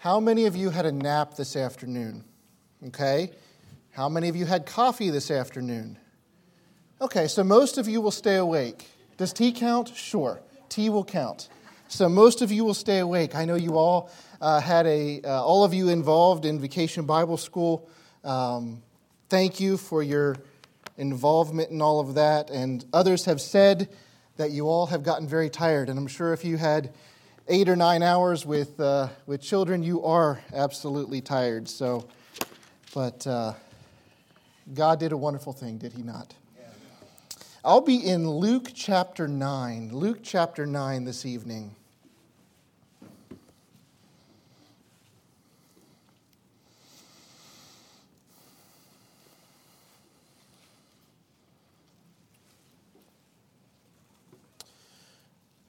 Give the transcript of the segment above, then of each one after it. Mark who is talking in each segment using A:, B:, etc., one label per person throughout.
A: How many of you had a nap this afternoon? Okay. How many of you had coffee this afternoon? Okay, so most of you will stay awake. Does tea count? Sure, tea will count. So most of you will stay awake. I know you all uh, had a, uh, all of you involved in Vacation Bible School. Um, thank you for your involvement in all of that. And others have said that you all have gotten very tired. And I'm sure if you had eight or nine hours with, uh, with children, you are absolutely tired. So, but uh, God did a wonderful thing, did He not? I'll be in Luke chapter 9. Luke chapter 9 this evening.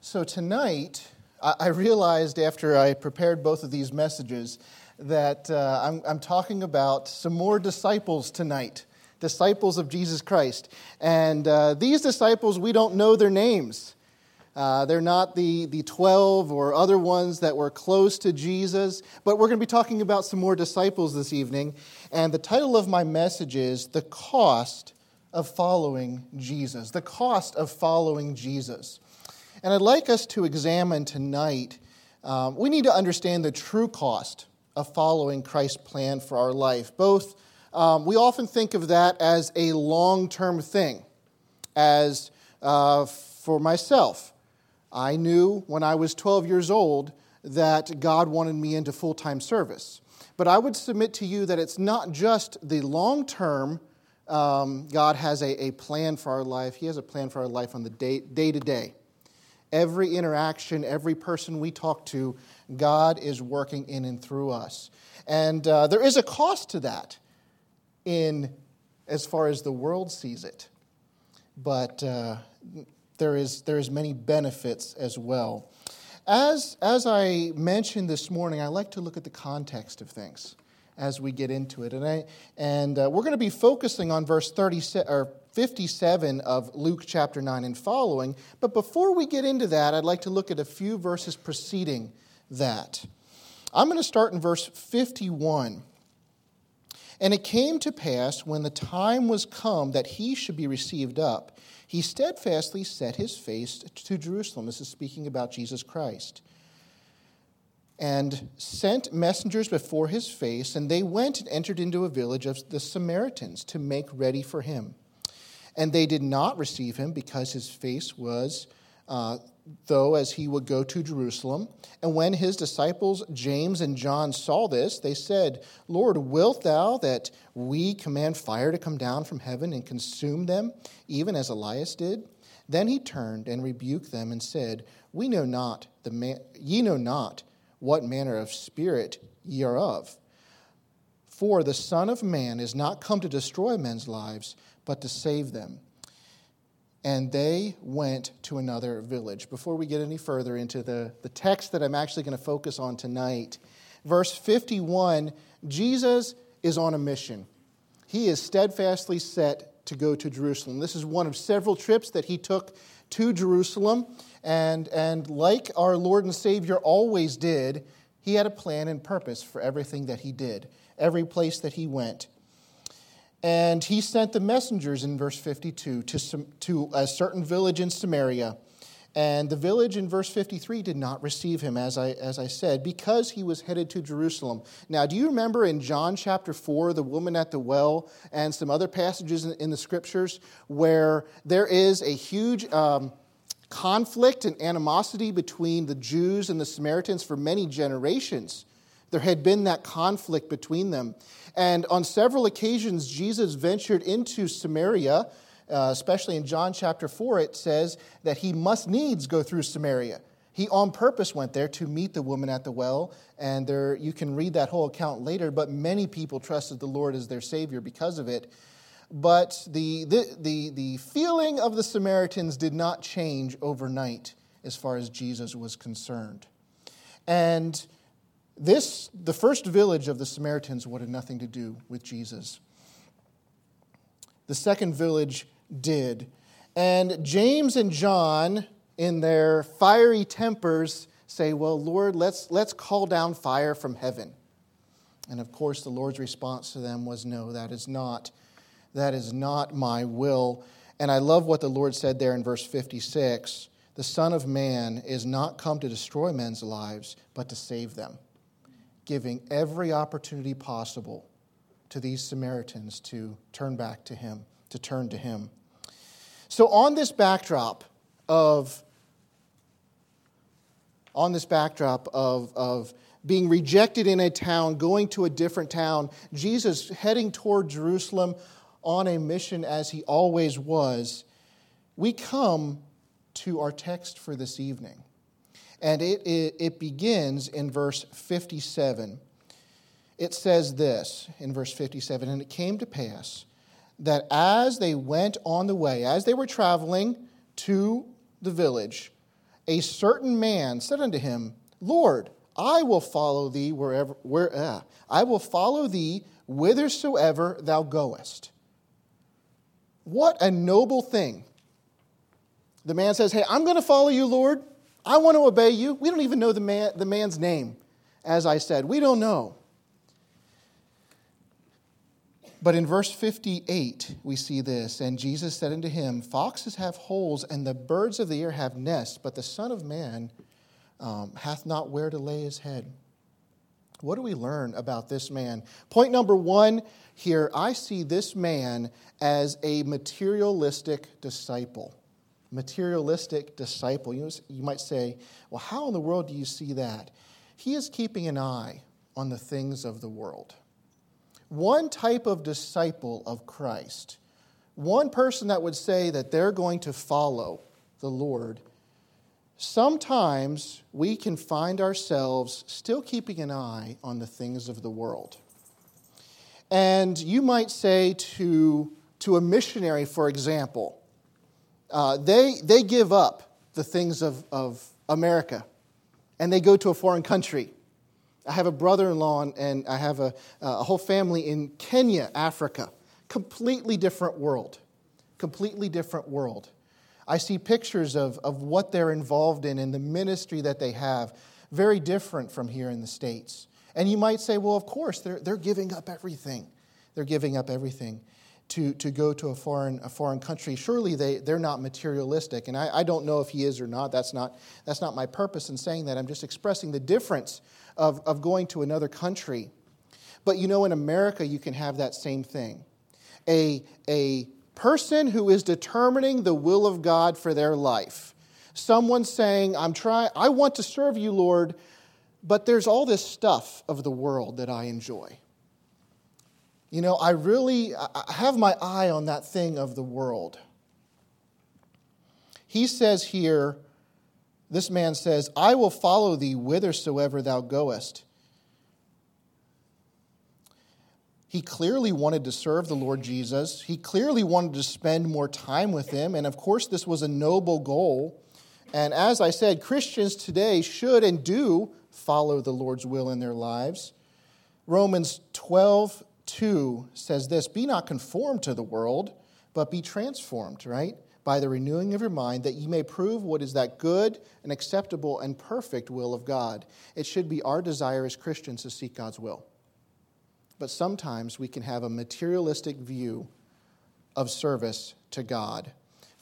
A: So tonight, I realized after I prepared both of these messages that uh, I'm, I'm, talking about some more disciples tonight, disciples of Jesus Christ. And uh, these disciples, we don't know their names. Uh, they're not the, the 12 or other ones that were close to Jesus, but we're going to be talking about some more disciples this evening. And the title of my message is The Cost of Following Jesus. The Cost of Following Jesus. And I'd like us to examine tonight, um, we need to understand the true cost of following Christ's plan for our life. Both, um, we often think of that as a long term thing. As uh, for myself, I knew when I was 12 years old that God wanted me into full time service. But I would submit to you that it's not just the long term. Um, God has a, a plan for our life. He has a plan for our life on the day, to day. Every interaction, every person we talk to, God is working in and through us. And uh, there is a cost to that in as far as the world sees it. But uh, there, is, there is many benefits as well. As, as I mentioned this morning, I like to look at the context of things as we get into it. And, I, and uh, we're going to be focusing on verse 37, or 57 of Luke chapter 9 and following. But before we get into that, I'd like to look at a few verses preceding that. I'm going to start in verse 51. And it came to pass when the time was come that he should be received up, he steadfastly set his face to Jerusalem. This is speaking about Jesus Christ. And sent messengers before his face, and they went and entered into a village of the Samaritans to make ready for him. And they did not receive him because his face was, uh, though, as he would go to Jerusalem. And when his disciples, James and John, saw this, they said, Lord, wilt thou that we command fire to come down from heaven and consume them, even as Elias did? Then he turned and rebuked them and said, We know not the man, ye know not what manner of spirit ye are of. For the Son of Man is not come to destroy men's lives, but to save them. And they went to another village. Before we get any further into the, the text that I'm actually going to focus on tonight, verse 51 Jesus is on a mission. He is steadfastly set to go to Jerusalem. This is one of several trips that he took to Jerusalem. And, and like our Lord and Savior always did, he had a plan and purpose for everything that he did, every place that he went. And he sent the messengers in verse 52 to, to a certain village in Samaria. And the village in verse 53 did not receive him, as I, as I said, because he was headed to Jerusalem. Now, do you remember in John chapter 4, the woman at the well, and some other passages in, in the scriptures where there is a huge um, conflict and animosity between the Jews and the Samaritans for many generations? There had been that conflict between them. And on several occasions, Jesus ventured into Samaria, uh, especially in John chapter 4, it says that he must needs go through Samaria. He on purpose went there to meet the woman at the well, and there you can read that whole account later, but many people trusted the Lord as their Savior because of it. But the, the, the, the feeling of the Samaritans did not change overnight as far as Jesus was concerned. And this, the first village of the Samaritans wanted nothing to do with Jesus. The second village did. And James and John, in their fiery tempers, say, Well, Lord, let's, let's call down fire from heaven. And of course, the Lord's response to them was, No, that is not, that is not my will. And I love what the Lord said there in verse 56 The Son of Man is not come to destroy men's lives, but to save them, giving every opportunity possible to these Samaritans to turn back to Him, to turn to Him. So, on this backdrop of on this backdrop of, of being rejected in a town, going to a different town, Jesus heading toward Jerusalem on a mission as he always was, we come to our text for this evening. And it, it, it, begins in verse 57. It says this in verse 57 And it came to pass that as they went on the way, as they were traveling to the village, a certain man said unto him, Lord, I will follow thee wherever, where, uh, I will follow thee whithersoever thou goest. What a noble thing. The man says, Hey, I'm going to follow you, Lord. I want to obey you. We don't even know the, man, the man's name, as I said. We don't know. But in verse 58, we see this And Jesus said unto him, Foxes have holes, and the birds of the air have nests, but the Son of Man um, hath not where to lay his head. What do we learn about this man? Point number one here I see this man as a materialistic disciple. Materialistic disciple. You, know, you might say, well, how in the world do you see that? He is keeping an eye on the things of the world one type of disciple of Christ, one person that would say that they're going to follow the Lord, sometimes we can find ourselves still keeping an eye on the things of the world. And you might say to, to a missionary, for example, uh, they, they give up the things of, of America and they go to a foreign country I have a brother in law and I have a, a whole family in Kenya, Africa. Completely different world. Completely different world. I see pictures of, of what they're involved in and the ministry that they have, very different from here in the States. And you might say, well, of course, they're, they're giving up everything. They're giving up everything to, to go to a foreign, a foreign country. Surely they, they're not materialistic. And I, I don't know if he is or not. That's, not. that's not my purpose in saying that. I'm just expressing the difference of, of going to another country. But you know, in America, you can have that same thing. A, a person who is determining the will of God for their life. Someone saying, I'm trying, I want to serve you, Lord, but there's all this stuff of the world that I enjoy. You know, I really I have my eye on that thing of the world. He says here, this man says, I will follow thee whithersoever thou goest. He clearly wanted to serve the Lord Jesus. He clearly wanted to spend more time with him. And of course, this was a noble goal. And as I said, Christians today should and do follow the Lord's will in their lives. Romans 12, 2 says this Be not conformed to the world, but be transformed, right? by the renewing of your mind, that ye may prove what is that good and acceptable and perfect will of God. It should be our desire as Christians to seek God's will. But sometimes we can have a materialistic view of service to God.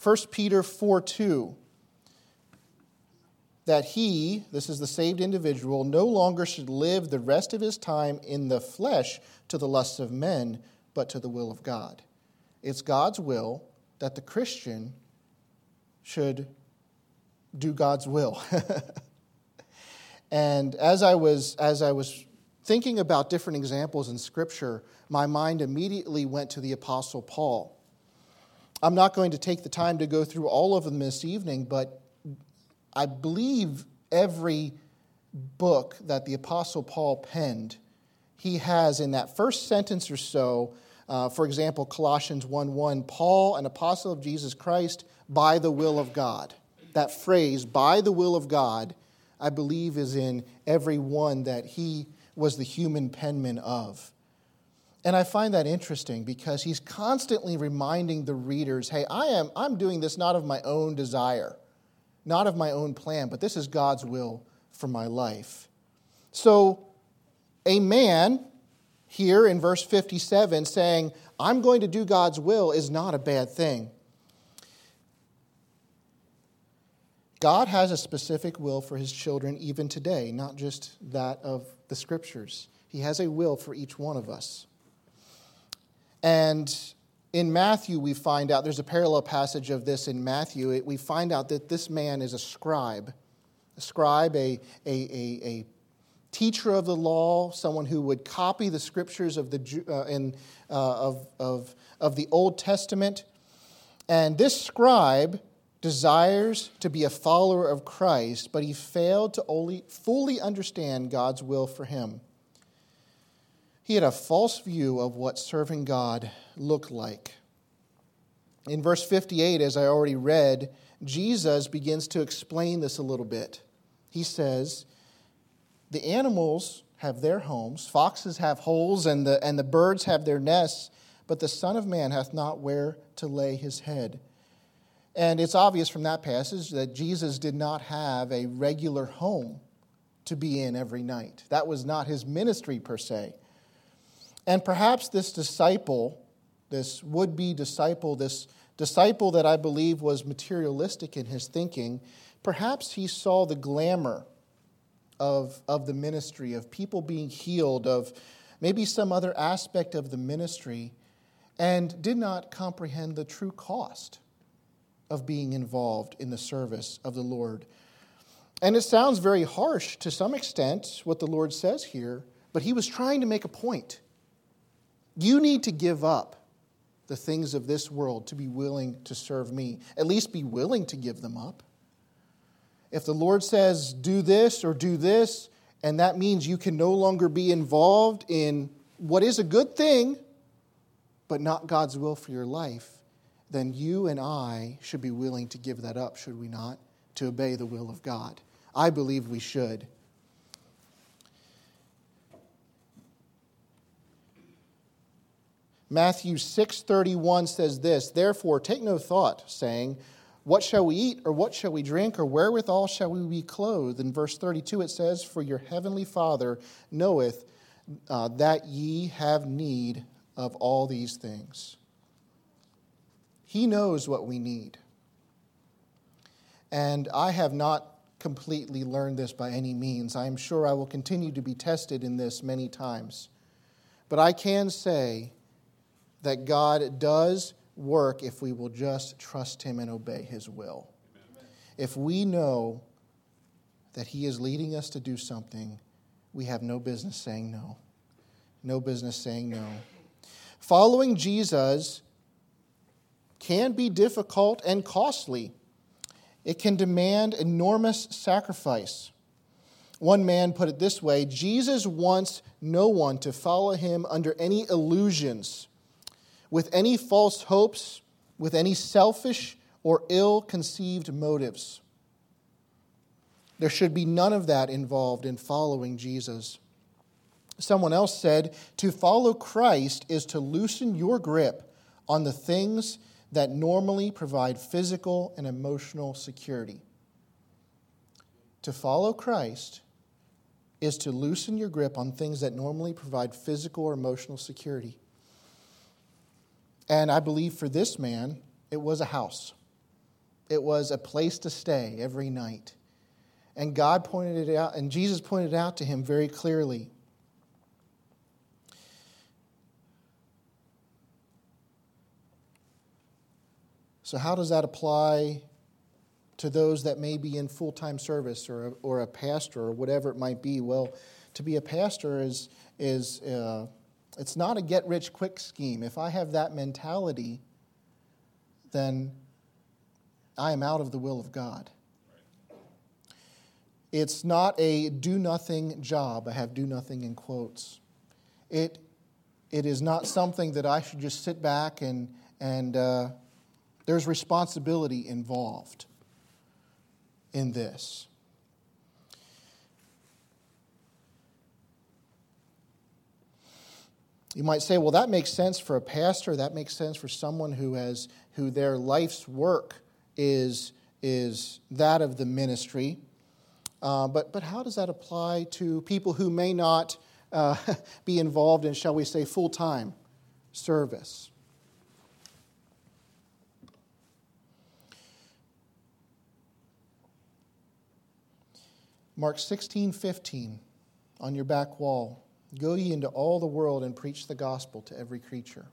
A: 1 Peter 4 2 that he, this is the saved individual, no longer should live the rest of his time in the flesh to the lusts of men, but to the will of God. It's God's will that the Christian should do God's will. and as I was as I was thinking about different examples in scripture, my mind immediately went to the apostle Paul. I'm not going to take the time to go through all of them this evening, but I believe every book that the apostle Paul penned, he has in that first sentence or so uh, for example, Colossians 1 1, Paul, an apostle of Jesus Christ, by the will of God. That phrase, by the will of God, I believe is in every one that he was the human penman of. And I find that interesting because he's constantly reminding the readers hey, I am, I'm doing this not of my own desire, not of my own plan, but this is God's will for my life. So, a man here in verse 57 saying, I'm going to do God's will is not a bad thing. God has a specific will for his children even today, not just that of the scriptures. He has a will for each one of us. And in Matthew, we find out there's a parallel passage of this in Matthew. We find out that this man is a scribe, a scribe, a, a, a, a teacher of the law, someone who would copy the scriptures of the, uh, in, uh, of, of, of the Old Testament. And this scribe desires to be a follower of Christ, but he failed to only fully understand God's will for him. He had a false view of what serving God looked like. In verse 58, as I already read, Jesus begins to explain this a little bit. He says, The animals have their homes, foxes have holes, and the, and the birds have their nests, but the Son of Man hath not where to lay his head. And it's obvious from that passage that Jesus did not have a regular home to be in every night. That was not his ministry per se. And perhaps this disciple, this would be disciple, this disciple that I believe was materialistic in his thinking, perhaps he saw the glamour of, of the ministry, of people being healed, of maybe some other aspect of the ministry, and did not comprehend the true cost of being involved in the service of the Lord. And it sounds very harsh to some extent, what the Lord says here, but he was trying to make a point. You need to give up the things of this world to be willing to serve me. At least be willing to give them up. If the Lord says, do this or do this, and that means you can no longer be involved in what is a good thing, but not God's will for your life, then you and I should be willing to give that up, should we not, to obey the will of God. I believe we should. Matthew 6:31 says this, "Therefore take no thought, saying, what shall we eat or what shall we drink or wherewithal shall we be clothed?" In verse 32 it says, "For your heavenly Father knoweth uh, that ye have need of all these things." He knows what we need. And I have not completely learned this by any means. I am sure I will continue to be tested in this many times. But I can say that God does work if we will just trust Him and obey His will. If we know that He is leading us to do something, we have no business saying no. No business saying no. Following Jesus can be difficult and costly. It can demand enormous sacrifice. One man put it this way Jesus wants no one to follow him under any illusions, with any false hopes, with any selfish or ill conceived motives. There should be none of that involved in following Jesus. Someone else said, To follow Christ is to loosen your grip on the things that normally provide physical and emotional security. To follow Christ is to loosen your grip on things that normally provide physical or emotional security. And I believe for this man, it was a house, it was a place to stay every night. And God pointed it out, and Jesus pointed it out to him very clearly. So, how does that apply to those that may be in full time service or a, or a pastor or whatever it might be? Well, to be a pastor is, is uh, it's not a get rich quick scheme. If I have that mentality, then I am out of the will of God. It's not a do nothing job. I have do nothing in quotes. It, it is not something that I should just sit back and, and uh, there's responsibility involved in this. You might say, well, that makes sense for a pastor. That makes sense for someone who has who their life's work is, is that of the ministry. Uh, but, but how does that apply to people who may not uh, be involved in, shall we say, full time service? Mark 16, 15 on your back wall. Go ye into all the world and preach the gospel to every creature.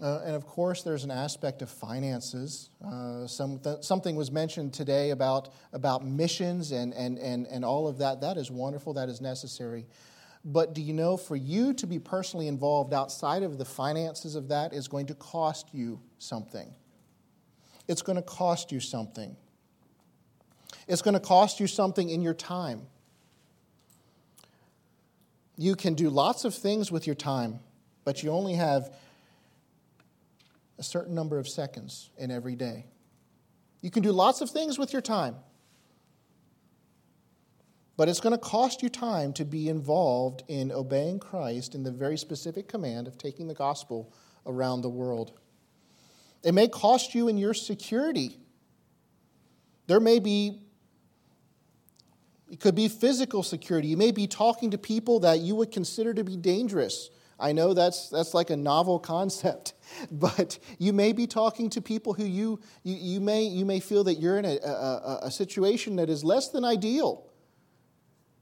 A: Uh, and of course, there's an aspect of finances. Uh, some, th- something was mentioned today about, about missions and, and, and, and all of that. That is wonderful, that is necessary. But do you know, for you to be personally involved outside of the finances of that is going to cost you something. It's going to cost you something. It's going to cost you something in your time. You can do lots of things with your time, but you only have a certain number of seconds in every day. You can do lots of things with your time, but it's going to cost you time to be involved in obeying Christ in the very specific command of taking the gospel around the world. It may cost you in your security. There may be, it could be physical security. You may be talking to people that you would consider to be dangerous. I know that's, that's like a novel concept, but you may be talking to people who you, you, you, may, you may feel that you're in a, a, a situation that is less than ideal.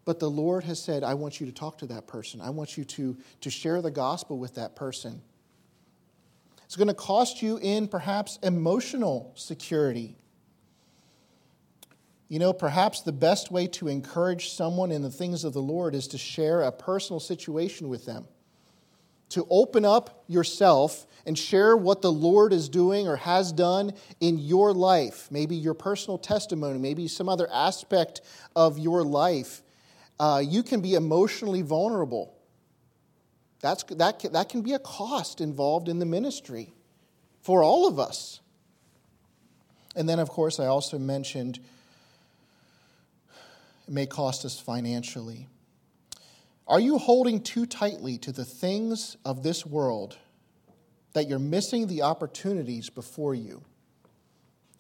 A: But the Lord has said, I want you to talk to that person. I want you to, to share the gospel with that person. It's going to cost you in perhaps emotional security. You know, perhaps the best way to encourage someone in the things of the Lord is to share a personal situation with them to open up yourself and share what the Lord is doing or has done in your life, maybe your personal testimony, maybe some other aspect of your life, uh, you can be emotionally vulnerable. That's, that, can, that can be a cost involved in the ministry for all of us. And then, of course, I also mentioned it may cost us financially. Are you holding too tightly to the things of this world that you're missing the opportunities before you?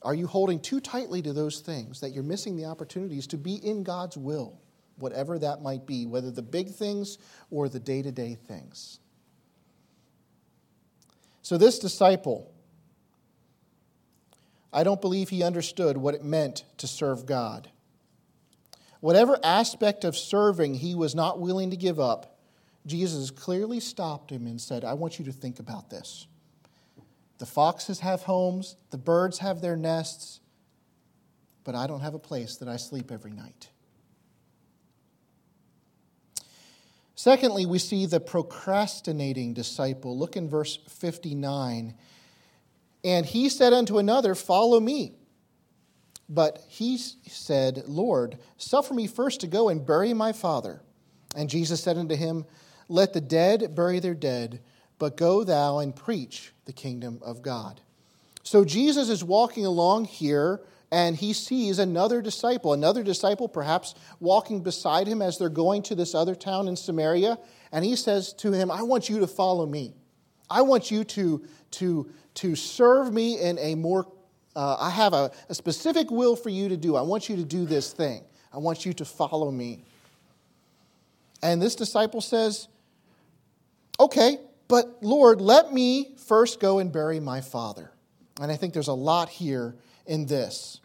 A: Are you holding too tightly to those things that you're missing the opportunities to be in God's will, whatever that might be, whether the big things or the day to day things? So, this disciple, I don't believe he understood what it meant to serve God. Whatever aspect of serving he was not willing to give up, Jesus clearly stopped him and said, I want you to think about this. The foxes have homes, the birds have their nests, but I don't have a place that I sleep every night. Secondly, we see the procrastinating disciple. Look in verse 59. And he said unto another, Follow me. But he said, Lord, suffer me first to go and bury my father. And Jesus said unto him, Let the dead bury their dead, but go thou and preach the kingdom of God. So Jesus is walking along here and he sees another disciple, another disciple perhaps walking beside him as they're going to this other town in Samaria. And he says to him, I want you to follow me. I want you to, to, to serve me in a more uh, I have a, a specific will for you to do. I want you to do this thing. I want you to follow me. And this disciple says, Okay, but Lord, let me first go and bury my father. And I think there's a lot here in this.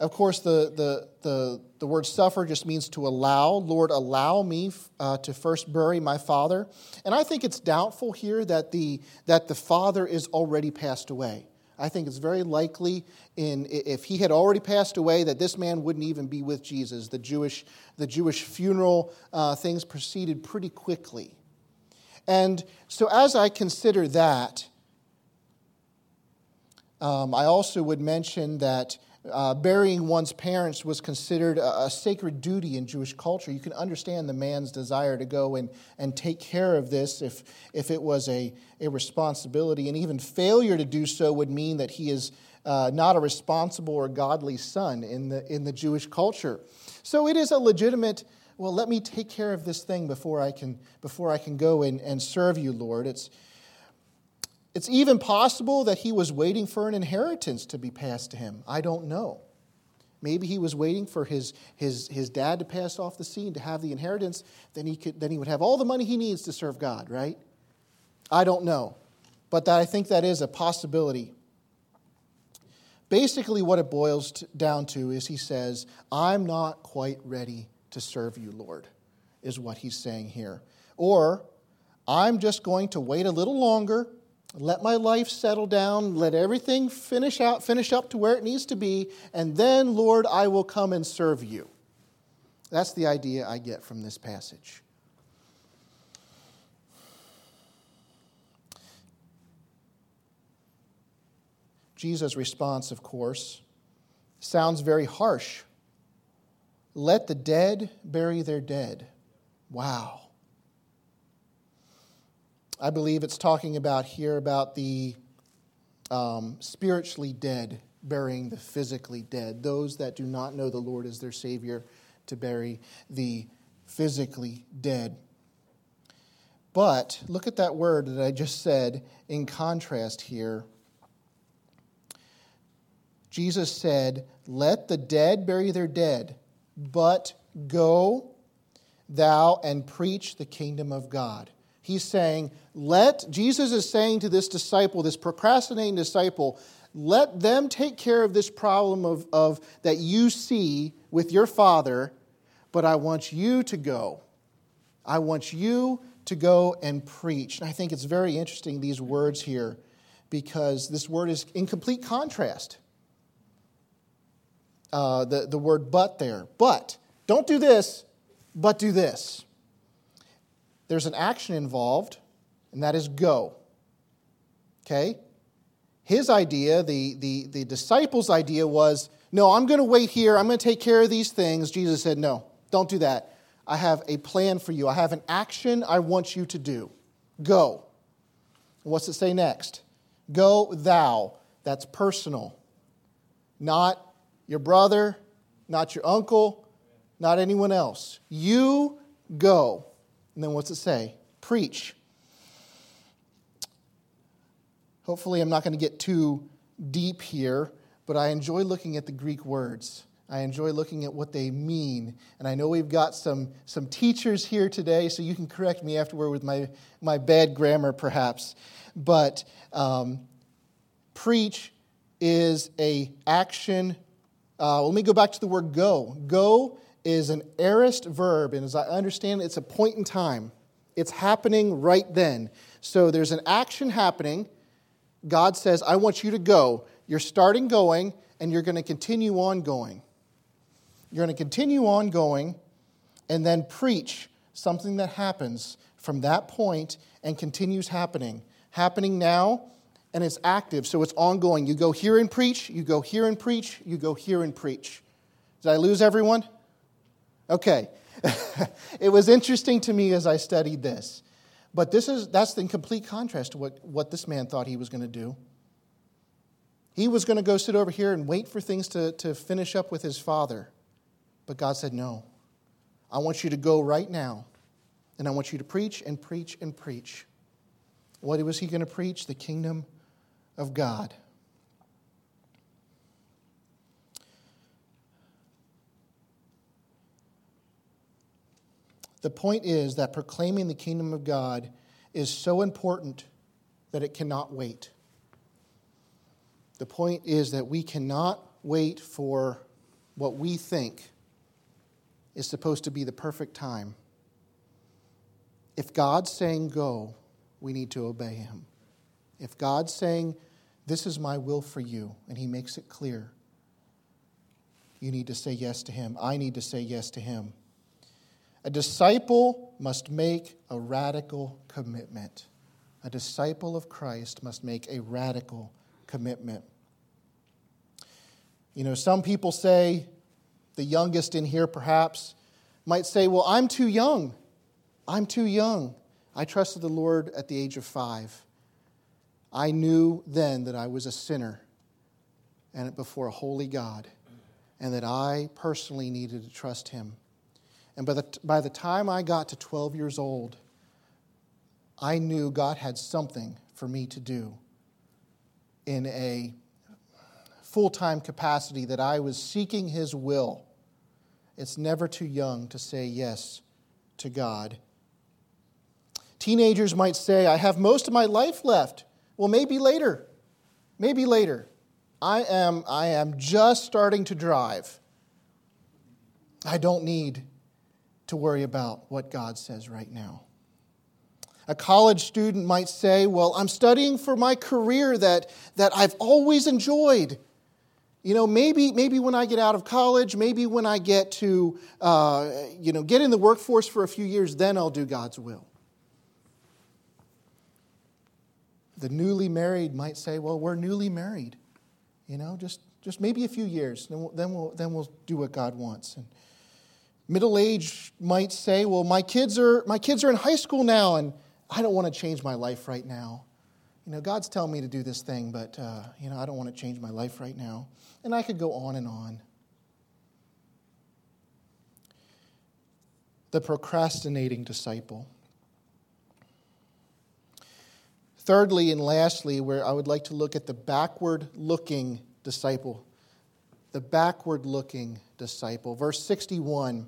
A: Of course, the, the, the, the word suffer just means to allow. Lord, allow me uh, to first bury my father. And I think it's doubtful here that the, that the father is already passed away. I think it's very likely in if he had already passed away that this man wouldn't even be with Jesus. The Jewish, the Jewish funeral uh, things proceeded pretty quickly. And so as I consider that, um, I also would mention that uh, burying one's parents was considered a, a, sacred duty in Jewish culture. You can understand the man's desire to go and, and take care of this if, if it was a, a responsibility. And even failure to do so would mean that he is uh, not a responsible or godly son in the, in the Jewish culture. So it is a legitimate, well, let me take care of this thing before I can, before I can go and, and serve you, Lord. It's, it's even possible that he was waiting for an inheritance to be passed to him. I don't know. Maybe he was waiting for his, his, his dad to pass off the scene to have the inheritance. Then he, could, then he would have all the money he needs to serve God, right? I don't know. But that, I think that is a possibility. Basically, what it boils down to is he says, I'm not quite ready to serve you, Lord, is what he's saying here. Or, I'm just going to wait a little longer, let my life settle down, let everything finish out, finish up to where it needs to be, and then, Lord, I will come and serve you. That's the idea I get from this passage. Jesus' response, of course, sounds very harsh. Let the dead bury their dead. Wow. I believe it's talking about here about the um, spiritually dead burying the physically dead, those that do not know the Lord as their Savior, to bury the physically dead. But look at that word that I just said in contrast here Jesus said, Let the dead bury their dead, but go thou and preach the kingdom of God. He's saying, Let, Jesus is saying to this disciple, this procrastinating disciple, let them take care of this problem of, of that you see with your father, but I want you to go. I want you to go and preach. And I think it's very interesting, these words here, because this word is in complete contrast uh, the, the word but there. But, don't do this, but do this. There's an action involved, and that is go. Okay? His idea, the, the, the disciples' idea was no, I'm going to wait here. I'm going to take care of these things. Jesus said, no, don't do that. I have a plan for you. I have an action I want you to do. Go. What's it say next? Go thou. That's personal, not your brother, not your uncle, not anyone else. You go. And then what's it say? Preach. Hopefully, I'm not going to get too deep here, but I enjoy looking at the Greek words. I enjoy looking at what they mean. And I know we've got some, some teachers here today, so you can correct me afterward with my, my bad grammar, perhaps. But um, preach is a action uh, let me go back to the word go. Go is an aorist verb, and as I understand it, it's a point in time. It's happening right then. So there's an action happening. God says, I want you to go. You're starting going, and you're going to continue on going. You're going to continue on going, and then preach something that happens from that point and continues happening. Happening now and it's active, so it's ongoing. You go here and preach, you go here and preach, you go here and preach. Did I lose everyone? Okay. it was interesting to me as I studied this. But this is that's in complete contrast to what, what this man thought he was going to do. He was going to go sit over here and wait for things to, to finish up with his father. But God said, No. I want you to go right now, and I want you to preach and preach and preach. What was he going to preach? The kingdom of God. The point is that proclaiming the kingdom of God is so important that it cannot wait. The point is that we cannot wait for what we think is supposed to be the perfect time. If God's saying go, we need to obey him. If God's saying this is my will for you, and He makes it clear. You need to say yes to Him. I need to say yes to Him. A disciple must make a radical commitment. A disciple of Christ must make a radical commitment. You know, some people say, the youngest in here perhaps, might say, Well, I'm too young. I'm too young. I trusted the Lord at the age of five. I knew then that I was a sinner and before a holy God, and that I personally needed to trust Him. And by the, by the time I got to 12 years old, I knew God had something for me to do in a full time capacity that I was seeking His will. It's never too young to say yes to God. Teenagers might say, I have most of my life left. Well, maybe later. Maybe later. I am, I am just starting to drive. I don't need to worry about what God says right now. A college student might say, Well, I'm studying for my career that, that I've always enjoyed. You know, maybe, maybe when I get out of college, maybe when I get to, uh, you know, get in the workforce for a few years, then I'll do God's will. The newly married might say, well, we're newly married. You know, just, just maybe a few years, then we'll, then, we'll, then we'll do what God wants. And middle age might say, well, my kids, are, my kids are in high school now, and I don't want to change my life right now. You know, God's telling me to do this thing, but, uh, you know, I don't want to change my life right now. And I could go on and on. The procrastinating disciple. Thirdly and lastly, where I would like to look at the backward looking disciple. The backward looking disciple. Verse 61.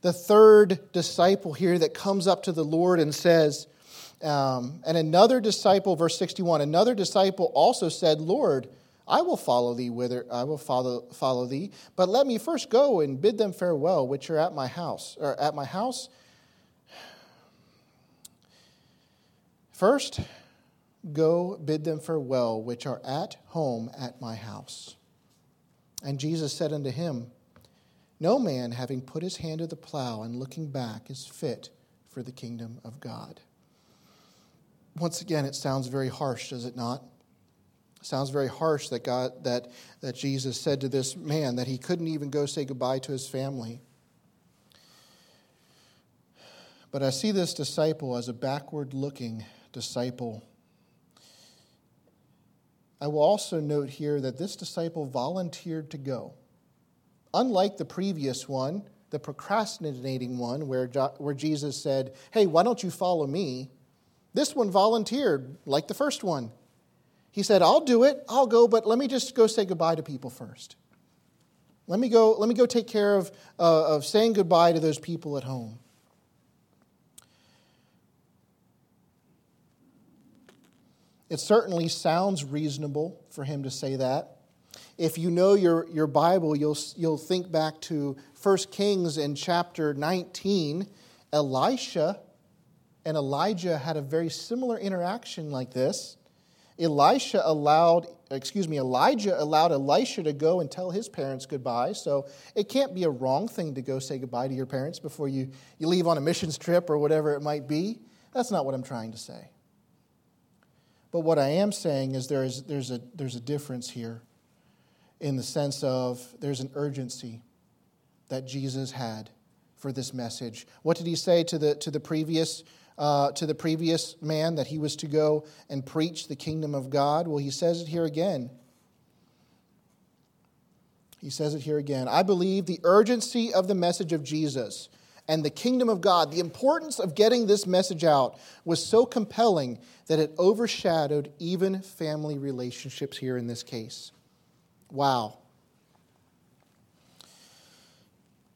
A: The third disciple here that comes up to the Lord and says, um, and another disciple, verse 61, another disciple also said, Lord, I will follow thee whither I will follow, follow thee, but let me first go and bid them farewell, which are at my house, or at my house. First, go bid them farewell, which are at home at my house. And Jesus said unto him, No man, having put his hand to the plow and looking back, is fit for the kingdom of God. Once again, it sounds very harsh, does it not? Sounds very harsh that God that, that Jesus said to this man that he couldn't even go say goodbye to his family. But I see this disciple as a backward looking disciple. I will also note here that this disciple volunteered to go. Unlike the previous one, the procrastinating one, where, where Jesus said, Hey, why don't you follow me? This one volunteered, like the first one. He said, I'll do it, I'll go, but let me just go say goodbye to people first. Let me go, let me go take care of, uh, of saying goodbye to those people at home. It certainly sounds reasonable for him to say that. If you know your, your Bible, you'll, you'll think back to 1 Kings in chapter 19. Elisha and Elijah had a very similar interaction like this. Elisha allowed, excuse me, Elijah allowed Elisha to go and tell his parents goodbye. So it can't be a wrong thing to go say goodbye to your parents before you, you leave on a missions trip or whatever it might be. That's not what I'm trying to say. But what I am saying is there is there's a there's a difference here in the sense of there's an urgency that Jesus had for this message. What did he say to the to the previous uh, to the previous man that he was to go and preach the kingdom of God? Well, he says it here again. He says it here again. I believe the urgency of the message of Jesus and the kingdom of God, the importance of getting this message out was so compelling that it overshadowed even family relationships here in this case. Wow.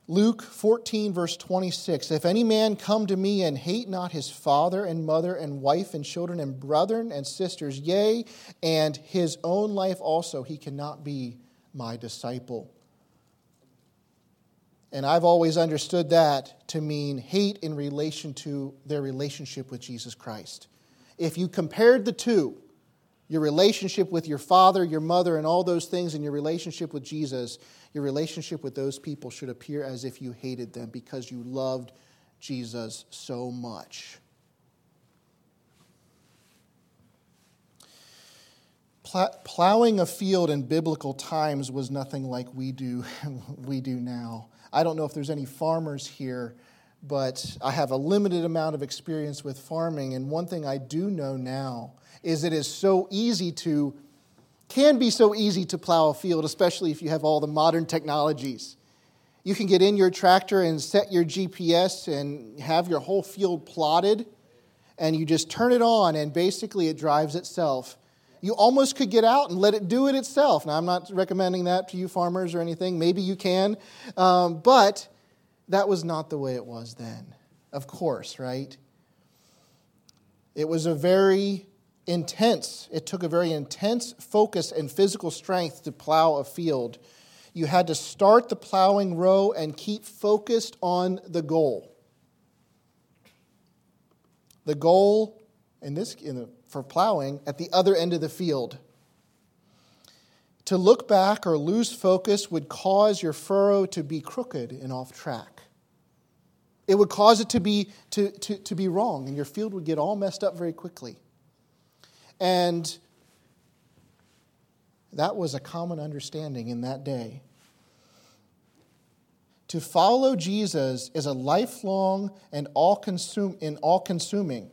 A: Luke 14, verse 26 If any man come to me and hate not his father and mother and wife and children and brethren and sisters, yea, and his own life also, he cannot be my disciple. And I've always understood that to mean hate in relation to their relationship with Jesus Christ. If you compared the two, your relationship with your father, your mother, and all those things, and your relationship with Jesus, your relationship with those people should appear as if you hated them because you loved Jesus so much. Plowing a field in biblical times was nothing like we do, we do now. I don't know if there's any farmers here, but I have a limited amount of experience with farming. And one thing I do know now is it is so easy to can be so easy to plow a field, especially if you have all the modern technologies. You can get in your tractor and set your GPS and have your whole field plotted, and you just turn it on, and basically it drives itself. You almost could get out and let it do it itself. Now, I'm not recommending that to you farmers or anything. Maybe you can. Um, but that was not the way it was then. Of course, right? It was a very intense, it took a very intense focus and physical strength to plow a field. You had to start the plowing row and keep focused on the goal. The goal in this, in the, for plowing at the other end of the field. To look back or lose focus would cause your furrow to be crooked and off track. It would cause it to be, to, to, to be wrong, and your field would get all messed up very quickly. And that was a common understanding in that day. To follow Jesus is a lifelong and all consume, and all consuming,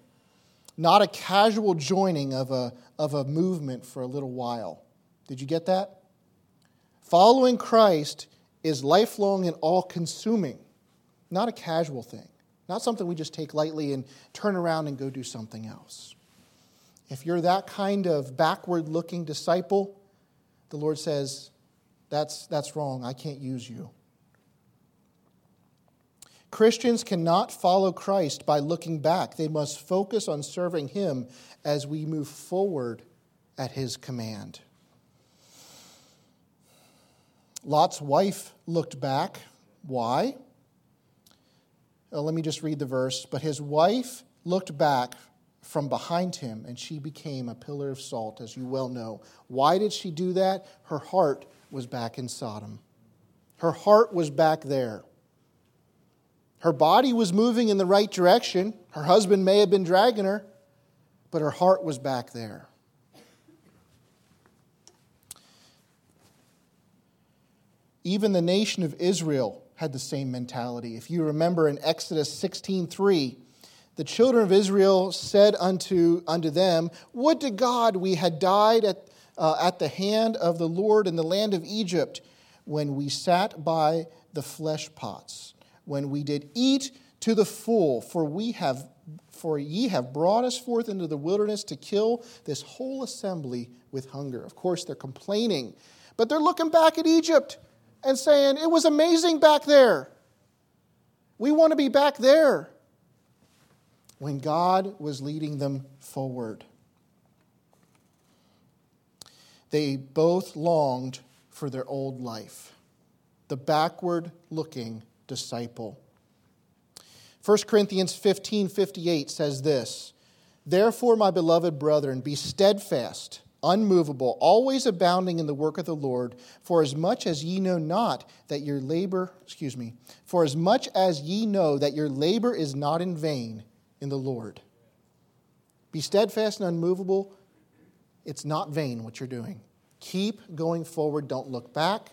A: not a casual joining of a, of a movement for a little while. Did you get that? Following Christ is lifelong and all consuming, not a casual thing, not something we just take lightly and turn around and go do something else. If you're that kind of backward looking disciple, the Lord says, that's, that's wrong. I can't use you. Christians cannot follow Christ by looking back. They must focus on serving Him as we move forward at His command. Lot's wife looked back. Why? Well, let me just read the verse. But his wife looked back from behind him, and she became a pillar of salt, as you well know. Why did she do that? Her heart was back in Sodom. Her heart was back there. Her body was moving in the right direction. Her husband may have been dragging her, but her heart was back there. Even the nation of Israel had the same mentality. If you remember in Exodus 16:3, the children of Israel said unto, unto them, Would to God we had died at, uh, at the hand of the Lord in the land of Egypt when we sat by the flesh pots, when we did eat to the full, for we have for ye have brought us forth into the wilderness to kill this whole assembly with hunger. Of course, they're complaining, but they're looking back at Egypt and saying, It was amazing back there. We want to be back there when God was leading them forward. They both longed for their old life, the backward looking disciple. 1 Corinthians 15 58 says this Therefore, my beloved brethren, be steadfast, unmovable, always abounding in the work of the Lord, for as much as ye know not that your labor, excuse me, for as much as ye know that your labor is not in vain in the Lord. Be steadfast and unmovable. It's not vain what you're doing. Keep going forward. Don't look back.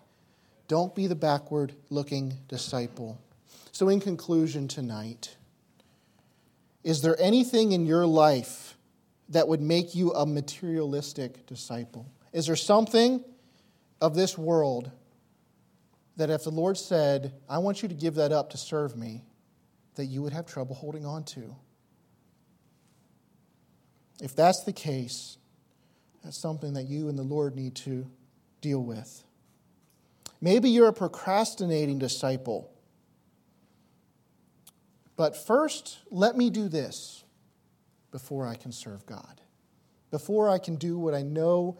A: Don't be the backward looking disciple. So, in conclusion tonight, is there anything in your life that would make you a materialistic disciple? Is there something of this world that if the Lord said, I want you to give that up to serve me, that you would have trouble holding on to? If that's the case, that's something that you and the Lord need to deal with. Maybe you're a procrastinating disciple. But first, let me do this before I can serve God, before I can do what I know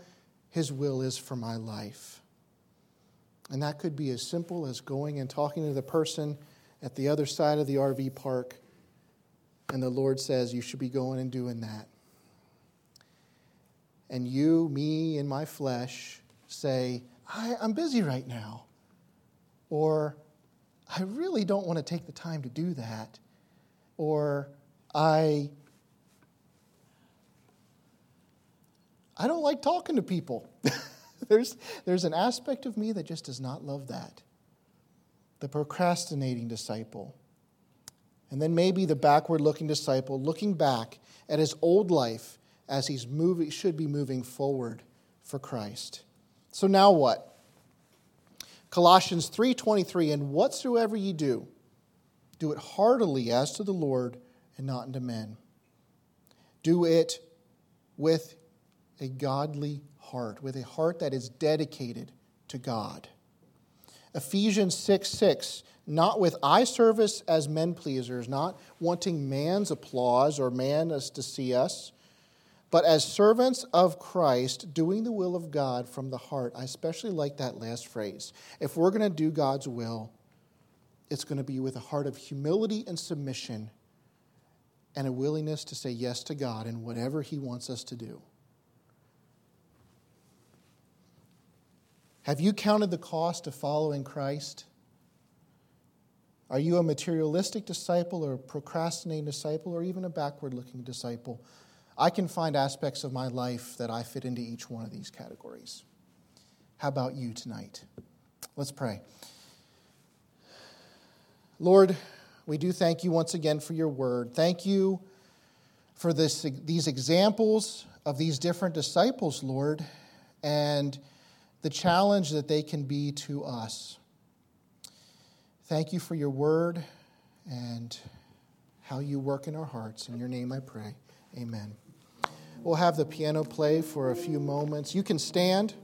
A: His will is for my life. And that could be as simple as going and talking to the person at the other side of the RV park, and the Lord says, You should be going and doing that and you, me, in my flesh say, I, am busy right now. Or, I really don't want to take the time to do that. Or, I, I don't like talking to people. there's, there's an aspect of me that just does not love that. The procrastinating disciple. And then maybe the backward looking disciple looking back at his old life as he's moving, should be moving forward for Christ. So now what? Colossians 3:23 and whatsoever ye do do it heartily as to the Lord and not unto men. Do it with a godly heart, with a heart that is dedicated to God. Ephesians 6 6, not with eye service as men pleasers, not wanting man's applause or man as to see us, but as servants of Christ, doing the will of God from the heart. I especially like that last phrase. If we're going to do God's will, it's going to be with a heart of humility and submission and a willingness to say yes to God in whatever He wants us to do. Have you counted the cost of following Christ? Are you a materialistic disciple or a procrastinating disciple or even a backward looking disciple? I can find aspects of my life that I fit into each one of these categories. How about you tonight? Let's pray. Lord, we do thank you once again for your word. Thank you for this, these examples of these different disciples, Lord, and the challenge that they can be to us. Thank you for your word and how you work in our hearts. In your name I pray. Amen. We'll have the piano play for a few moments. You can stand.